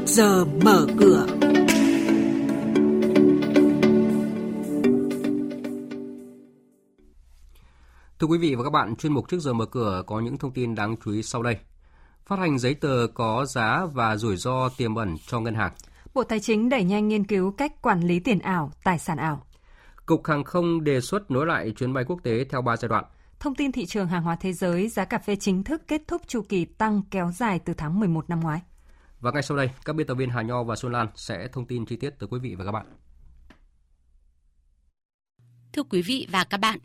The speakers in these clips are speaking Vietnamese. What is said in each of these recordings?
trước giờ mở cửa. Thưa quý vị và các bạn, chuyên mục trước giờ mở cửa có những thông tin đáng chú ý sau đây. Phát hành giấy tờ có giá và rủi ro tiềm ẩn cho ngân hàng. Bộ Tài chính đẩy nhanh nghiên cứu cách quản lý tiền ảo, tài sản ảo. Cục Hàng không đề xuất nối lại chuyến bay quốc tế theo 3 giai đoạn. Thông tin thị trường hàng hóa thế giới, giá cà phê chính thức kết thúc chu kỳ tăng kéo dài từ tháng 11 năm ngoái. Và ngay sau đây, các biên tập viên Hà Nho và Xuân Lan sẽ thông tin chi tiết tới quý vị và các bạn. Thưa quý vị và các bạn,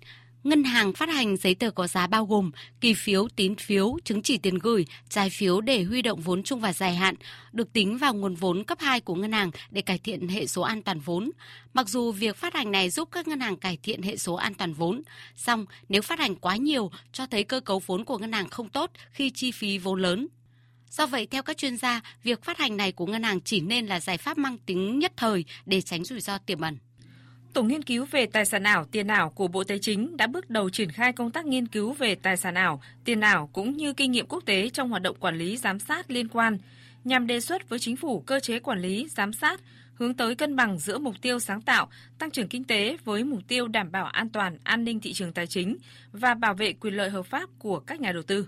ngân hàng phát hành giấy tờ có giá bao gồm kỳ phiếu, tín phiếu, chứng chỉ tiền gửi, trái phiếu để huy động vốn chung và dài hạn, được tính vào nguồn vốn cấp 2 của ngân hàng để cải thiện hệ số an toàn vốn. Mặc dù việc phát hành này giúp các ngân hàng cải thiện hệ số an toàn vốn, song nếu phát hành quá nhiều cho thấy cơ cấu vốn của ngân hàng không tốt khi chi phí vốn lớn. Do vậy, theo các chuyên gia, việc phát hành này của ngân hàng chỉ nên là giải pháp mang tính nhất thời để tránh rủi ro tiềm ẩn. Tổ nghiên cứu về tài sản ảo, tiền ảo của Bộ Tài chính đã bước đầu triển khai công tác nghiên cứu về tài sản ảo, tiền ảo cũng như kinh nghiệm quốc tế trong hoạt động quản lý giám sát liên quan, nhằm đề xuất với chính phủ cơ chế quản lý, giám sát hướng tới cân bằng giữa mục tiêu sáng tạo, tăng trưởng kinh tế với mục tiêu đảm bảo an toàn, an ninh thị trường tài chính và bảo vệ quyền lợi hợp pháp của các nhà đầu tư.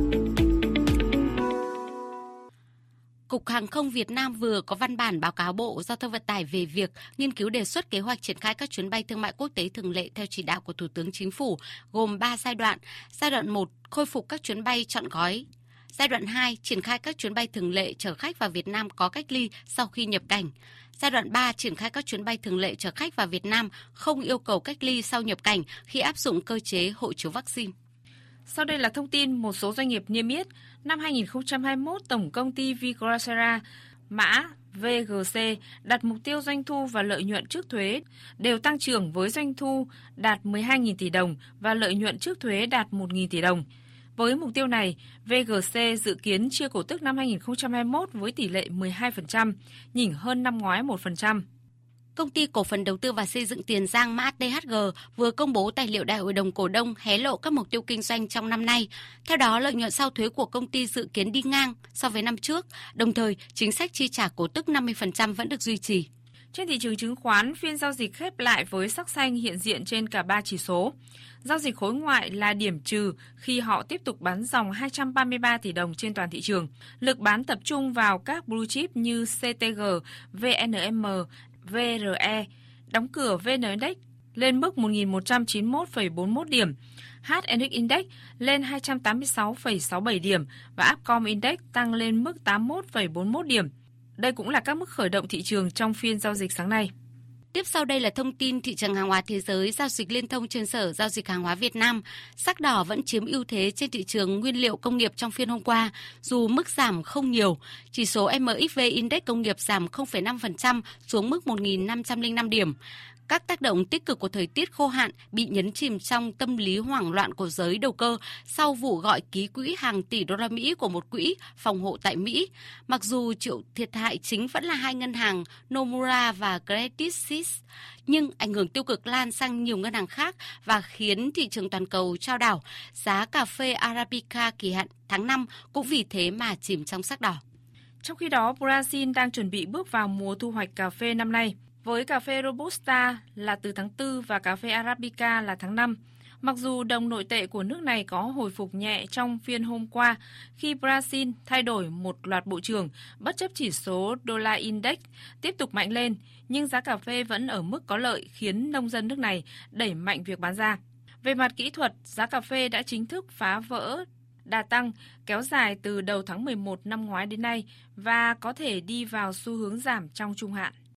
Cục Hàng không Việt Nam vừa có văn bản báo cáo Bộ Giao thông Vận tải về việc nghiên cứu đề xuất kế hoạch triển khai các chuyến bay thương mại quốc tế thường lệ theo chỉ đạo của Thủ tướng Chính phủ, gồm 3 giai đoạn. Giai đoạn 1, khôi phục các chuyến bay chọn gói. Giai đoạn 2, triển khai các chuyến bay thường lệ chở khách vào Việt Nam có cách ly sau khi nhập cảnh. Giai đoạn 3, triển khai các chuyến bay thường lệ chở khách vào Việt Nam không yêu cầu cách ly sau nhập cảnh khi áp dụng cơ chế hộ chiếu vaccine. Sau đây là thông tin một số doanh nghiệp niêm yết. Năm 2021, Tổng công ty Vigrosera mã VGC đặt mục tiêu doanh thu và lợi nhuận trước thuế đều tăng trưởng với doanh thu đạt 12.000 tỷ đồng và lợi nhuận trước thuế đạt 1.000 tỷ đồng. Với mục tiêu này, VGC dự kiến chia cổ tức năm 2021 với tỷ lệ 12%, nhỉnh hơn năm ngoái 1%. Công ty cổ phần đầu tư và xây dựng Tiền Giang mã THG vừa công bố tài liệu đại hội đồng cổ đông hé lộ các mục tiêu kinh doanh trong năm nay. Theo đó, lợi nhuận sau thuế của công ty dự kiến đi ngang so với năm trước, đồng thời chính sách chi trả cổ tức 50% vẫn được duy trì. Trên thị trường chứng khoán, phiên giao dịch khép lại với sắc xanh hiện diện trên cả ba chỉ số. Giao dịch khối ngoại là điểm trừ khi họ tiếp tục bán dòng 233 tỷ đồng trên toàn thị trường. Lực bán tập trung vào các blue chip như CTG, VNM, VRE. Đóng cửa VN Index lên mức 1.191,41 điểm. HNX Index lên 286,67 điểm và Upcom Index tăng lên mức 81,41 điểm. Đây cũng là các mức khởi động thị trường trong phiên giao dịch sáng nay. Tiếp sau đây là thông tin thị trường hàng hóa thế giới giao dịch liên thông trên Sở Giao dịch Hàng hóa Việt Nam. Sắc đỏ vẫn chiếm ưu thế trên thị trường nguyên liệu công nghiệp trong phiên hôm qua, dù mức giảm không nhiều. Chỉ số MXV Index công nghiệp giảm 0,5% xuống mức 1.505 điểm. Các tác động tích cực của thời tiết khô hạn bị nhấn chìm trong tâm lý hoảng loạn của giới đầu cơ sau vụ gọi ký quỹ hàng tỷ đô la Mỹ của một quỹ phòng hộ tại Mỹ. Mặc dù chịu thiệt hại chính vẫn là hai ngân hàng Nomura và Credit Suisse, nhưng ảnh hưởng tiêu cực lan sang nhiều ngân hàng khác và khiến thị trường toàn cầu trao đảo. Giá cà phê Arabica kỳ hạn tháng 5 cũng vì thế mà chìm trong sắc đỏ. Trong khi đó, Brazil đang chuẩn bị bước vào mùa thu hoạch cà phê năm nay, với cà phê Robusta là từ tháng 4 và cà phê Arabica là tháng 5. Mặc dù đồng nội tệ của nước này có hồi phục nhẹ trong phiên hôm qua khi Brazil thay đổi một loạt bộ trưởng bất chấp chỉ số đô la index tiếp tục mạnh lên, nhưng giá cà phê vẫn ở mức có lợi khiến nông dân nước này đẩy mạnh việc bán ra. Về mặt kỹ thuật, giá cà phê đã chính thức phá vỡ đà tăng kéo dài từ đầu tháng 11 năm ngoái đến nay và có thể đi vào xu hướng giảm trong trung hạn.